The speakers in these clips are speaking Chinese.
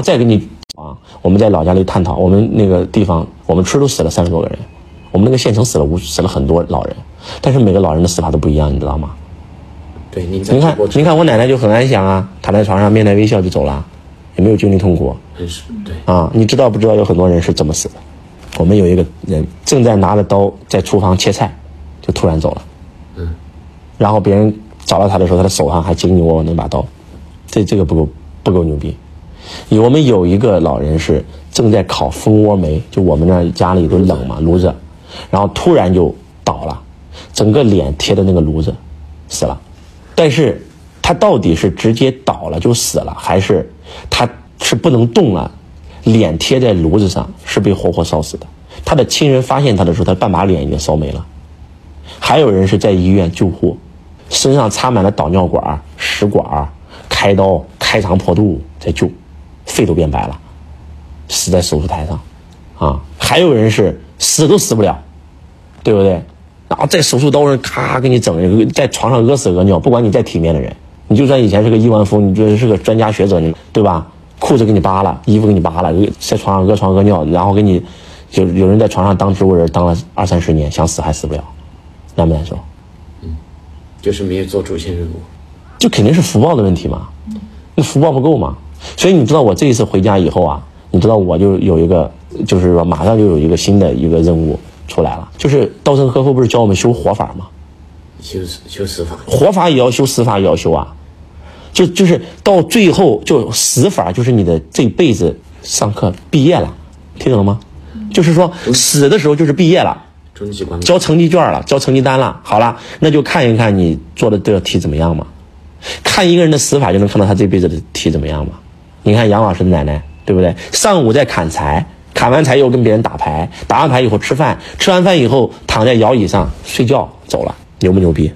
再给你啊，我们在老家里探讨，我们那个地方，我们村都死了三十多个人，我们那个县城死了无死了很多老人，但是每个老人的死法都不一样，你知道吗？对，您在你看你看我奶奶就很安详啊，躺在床上面带微笑就走了，也没有经历痛苦很是对，啊。你知道不知道有很多人是怎么死的？我们有一个人正在拿着刀在厨房切菜，就突然走了。嗯，然后别人找到他的时候，他的手上还紧紧握握那把刀，这这个不够不够牛逼。我们有一个老人是正在烤蜂窝煤，就我们那家里都冷嘛，炉子，然后突然就倒了，整个脸贴着那个炉子，死了。但是他到底是直接倒了就死了，还是他是不能动了，脸贴在炉子上是被活活烧死的？他的亲人发现他的时候，他半把脸已经烧没了。还有人是在医院救护，身上插满了导尿管、食管，开刀开肠破肚在救，肺都变白了，死在手术台上，啊，还有人是死都死不了，对不对？然后在手术刀上咔给你整一个，在床上屙屎屙尿，不管你再体面的人，你就算以前是个亿万富翁，你就是个专家学者，你对吧？裤子给你扒了，衣服给你扒了，在床上屙床屙尿，然后给你，就有人在床上当植物人当了二三十年，想死还死不了，难不难受？嗯就是没有做主线任务。就肯定是福报的问题嘛，那福报不够嘛。所以你知道我这一次回家以后啊，你知道我就有一个，就是说马上就有一个新的一个任务出来了，就是稻盛和夫不是教我们修活法吗？修修死法，活法也要修，死法也要修啊。就就是到最后，就死法就是你的这辈子上课毕业了，听懂了吗？就是说死的时候就是毕业了。终极关。交成绩卷了，交成绩单了，好了，那就看一看你做的这道题怎么样嘛。看一个人的死法就能看到他这辈子的题怎么样嘛。你看杨老师的奶奶，对不对？上午在砍柴，砍完柴又跟别人打牌，打完牌以后吃饭，吃完饭以后躺在摇椅上睡觉走了，牛不牛逼？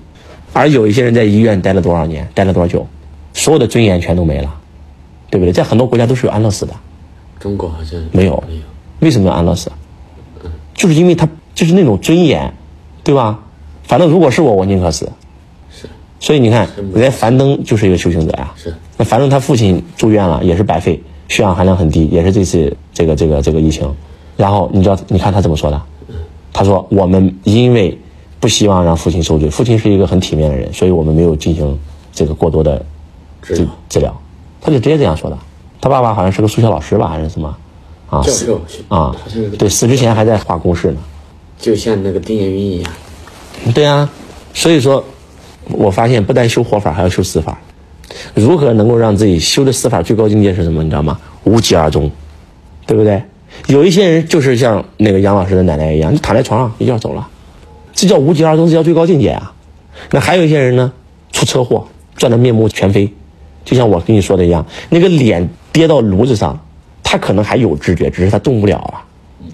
而有一些人在医院待了多少年，待了多久，所有的尊严全都没了，对不对？在很多国家都是有安乐死的，中国好像没有没有。为什么要安乐死？就是因为他就是那种尊严，对吧？反正如果是我，我宁可死。是所以你看，人家樊登就是一个修行者呀。是那反正他父亲住院了，也是白肺，血氧含量很低，也是这次这个这个这个疫情。然后你知道，你看他怎么说的？他说：“我们因为不希望让父亲受罪，父亲是一个很体面的人，所以我们没有进行这个过多的治治疗。”他就直接这样说的。他爸爸好像是个数学老师吧，还是什么？啊，死教授啊对，死之前还在画公式呢。就像那个丁彦云一样，对啊，所以说，我发现不但修活法，还要修死法。如何能够让自己修的死法最高境界是什么？你知道吗？无疾而终，对不对？有一些人就是像那个杨老师的奶奶一样，就躺在床上一觉走了，这叫无疾而终，这叫最高境界啊。那还有一些人呢，出车祸撞得面目全非，就像我跟你说的一样，那个脸跌到炉子上，他可能还有知觉，只是他动不了啊。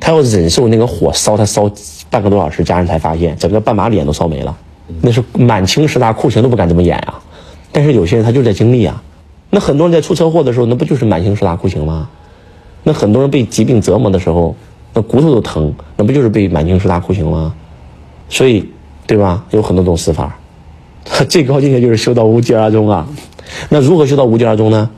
他要忍受那个火烧，他烧半个多小时，家人才发现整个半把脸都烧没了，那是满清十大酷刑都不敢这么演啊。但是有些人他就在经历啊，那很多人在出车祸的时候，那不就是满清十大酷刑吗？那很多人被疾病折磨的时候，那骨头都疼，那不就是被满清十大酷刑吗？所以，对吧？有很多种死法，最高境界就是修到无疾而终啊。那如何修到无疾而终呢？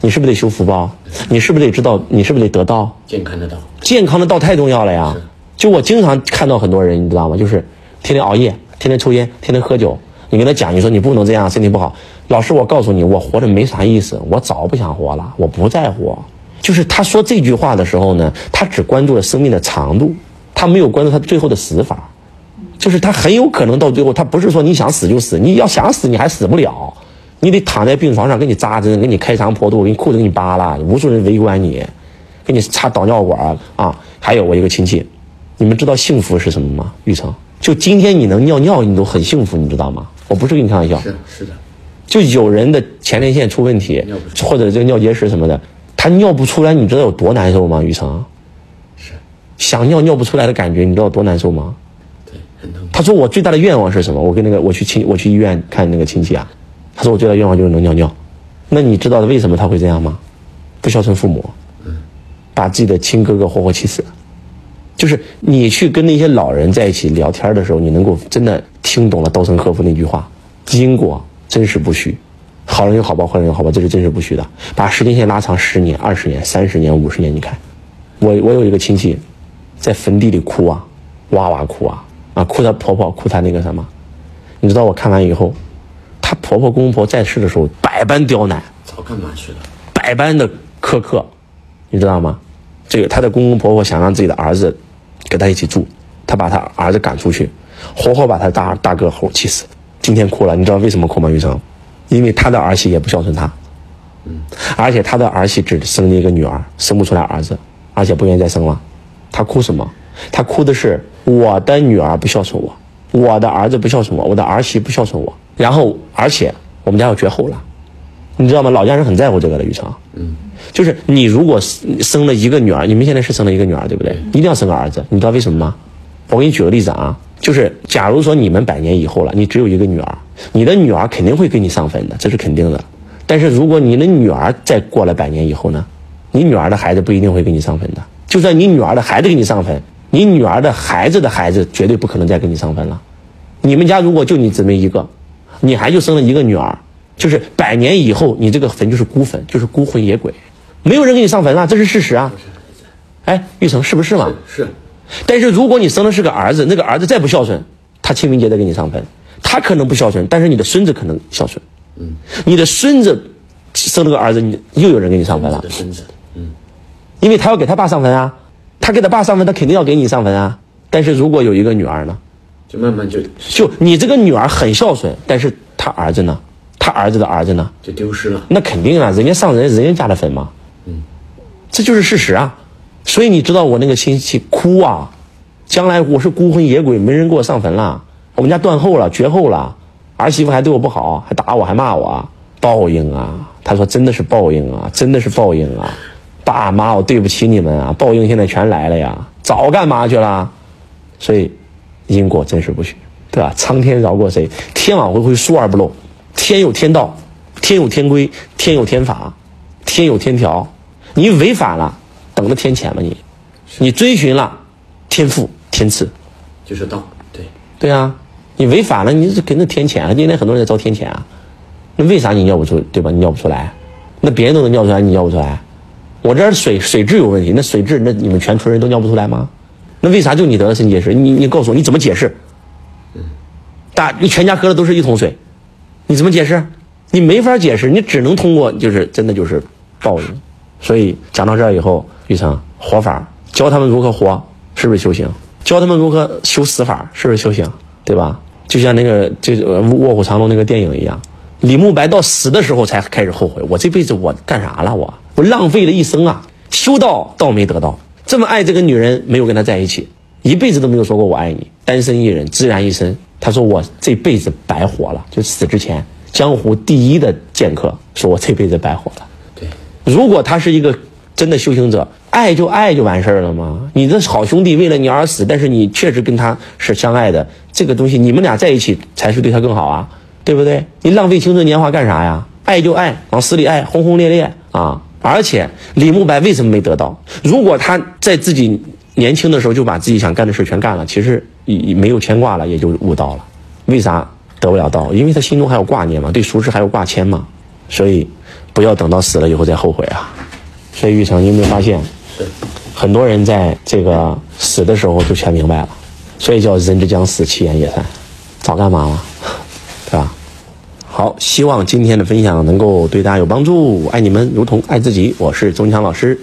你是不是得修福报？你是不是得知道？你是不是得得道？健康的道。健康的道太重要了呀！就我经常看到很多人，你知道吗？就是天天熬夜，天天抽烟，天天喝酒。你跟他讲，你说你不能这样，身体不好。老师，我告诉你，我活着没啥意思，我早不想活了，我不在乎。就是他说这句话的时候呢，他只关注了生命的长度，他没有关注他最后的死法。就是他很有可能到最后，他不是说你想死就死，你要想死你还死不了，你得躺在病床上给你扎针，给你开肠破肚，给你裤子给你扒了，无数人围观你，给你插导尿管啊。还有我一个亲戚，你们知道幸福是什么吗？玉成，就今天你能尿尿，你都很幸福，你知道吗？我不是跟你开玩笑，是是的，就有人的前列腺出问题或者这个尿结石什么的，他尿不出来，你知道有多难受吗？雨成，是，想尿尿不出来的感觉，你知道有多难受吗？对，很痛。他说我最大的愿望是什么？我跟那个我去亲我去医院看那个亲戚啊，他说我最大的愿望就是能尿尿。那你知道为什么他会这样吗？不孝顺父母，把自己的亲哥哥活活气死。就是你去跟那些老人在一起聊天的时候，你能够真的听懂了稻盛和夫那句话：因果真实不虚，好。人有好报，坏人有好报，这是真实不虚的。把时间线拉长十年、二十年、三十年、五十年，你看，我我有一个亲戚，在坟地里哭啊，哇哇哭啊啊，哭她婆婆，哭她那个什么，你知道我看完以后，她婆婆公公婆在世的时候百般刁难，早干嘛去了？百般的苛刻，你知道吗？这个她的公公婆婆想让自己的儿子跟他一起住，他把他儿子赶出去，活活把他大大哥猴气死。今天哭了，你知道为什么哭吗？玉成，因为他的儿媳也不孝顺他，嗯而且他的儿媳只生了一个女儿，生不出来儿子，而且不愿意再生了。他哭什么？他哭的是我的女儿不孝顺我，我的儿子不孝顺我，我的儿媳不孝顺我。然后，而且我们家要绝后了，你知道吗？老家人很在乎这个的，玉成。嗯，就是你如果生了一个女儿，你们现在是生了一个女儿，对不对？一定要生个儿子，你知道为什么吗？我给你举个例子啊，就是假如说你们百年以后了，你只有一个女儿，你的女儿肯定会给你上坟的，这是肯定的。但是如果你的女儿再过了百年以后呢，你女儿的孩子不一定会给你上坟的。就算你女儿的孩子给你上坟，你女儿的孩子的孩子绝对不可能再给你上坟了。你们家如果就你姊妹一个，你还就生了一个女儿，就是百年以后你这个坟就是孤坟，就是孤魂野鬼，没有人给你上坟了，这是事实啊。哎，玉成是不是嘛？是，但是如果你生的是个儿子，那个儿子再不孝顺，他清明节再给你上坟，他可能不孝顺，但是你的孙子可能孝顺。嗯，你的孙子生了个儿子，你又有人给你上坟了你的，孙子，嗯，因为他要给他爸上坟啊，他给他爸上坟，他肯定要给你上坟啊。但是如果有一个女儿呢，就慢慢就就你这个女儿很孝顺，但是他儿子呢，他儿子的儿子呢，就丢失了。那肯定啊，人家上人人家家的坟嘛，嗯，这就是事实啊。所以你知道我那个亲戚哭啊，将来我是孤魂野鬼，没人给我上坟了，我们家断后了，绝后了，儿媳妇还对我不好，还打我，还骂我，报应啊！他说真的是报应啊，真的是报应啊！爸妈，我对不起你们啊，报应现在全来了呀，早干嘛去了？所以因果真实不虚，对吧？苍天饶过谁？天网恢恢，疏而不漏。天有天道，天有天规，天有天法，天有天条。你违反了，等着天谴吧你。你遵循了，天赋天赐。就是道，对，对啊，你违反了，你是跟着天谴啊！今天很多人在遭天谴啊，那为啥你尿不出，对吧？你尿不出来，那别人都能尿出来，你尿不出来？我这儿水水质有问题，那水质那你们全村人都尿不出来吗？那为啥就你得了肾结石？你你告诉我你怎么解释？大你全家喝的都是一桶水，你怎么解释？你没法解释，你只能通过就是真的就是报应。所以讲到这儿以后，玉成活法教他们如何活，是不是修行？教他们如何修死法，是不是修行？对吧？就像那个这个《卧虎藏龙》那个电影一样，李慕白到死的时候才开始后悔，我这辈子我干啥了？我我浪费了一生啊！修道倒没得到，这么爱这个女人，没有跟她在一起，一辈子都没有说过我爱你，单身一人，孑然一身。他说我这辈子白活了，就死之前，江湖第一的剑客说我这辈子白活了。如果他是一个真的修行者，爱就爱就完事儿了吗？你的好兄弟为了你而死，但是你确实跟他是相爱的，这个东西你们俩在一起才是对他更好啊，对不对？你浪费青春年华干啥呀？爱就爱，往死里爱，轰轰烈烈啊！而且李慕白为什么没得到？如果他在自己年轻的时候就把自己想干的事全干了，其实也没有牵挂了，也就悟道了。为啥得不了道？因为他心中还有挂念嘛，对俗世还有挂牵嘛，所以不要等到死了以后再后悔啊。所以玉成，你有没有发现，很多人在这个死的时候就全明白了，所以叫人之将死，其言也善，早干嘛了，对吧？好，希望今天的分享能够对大家有帮助，爱你们如同爱自己。我是钟强老师，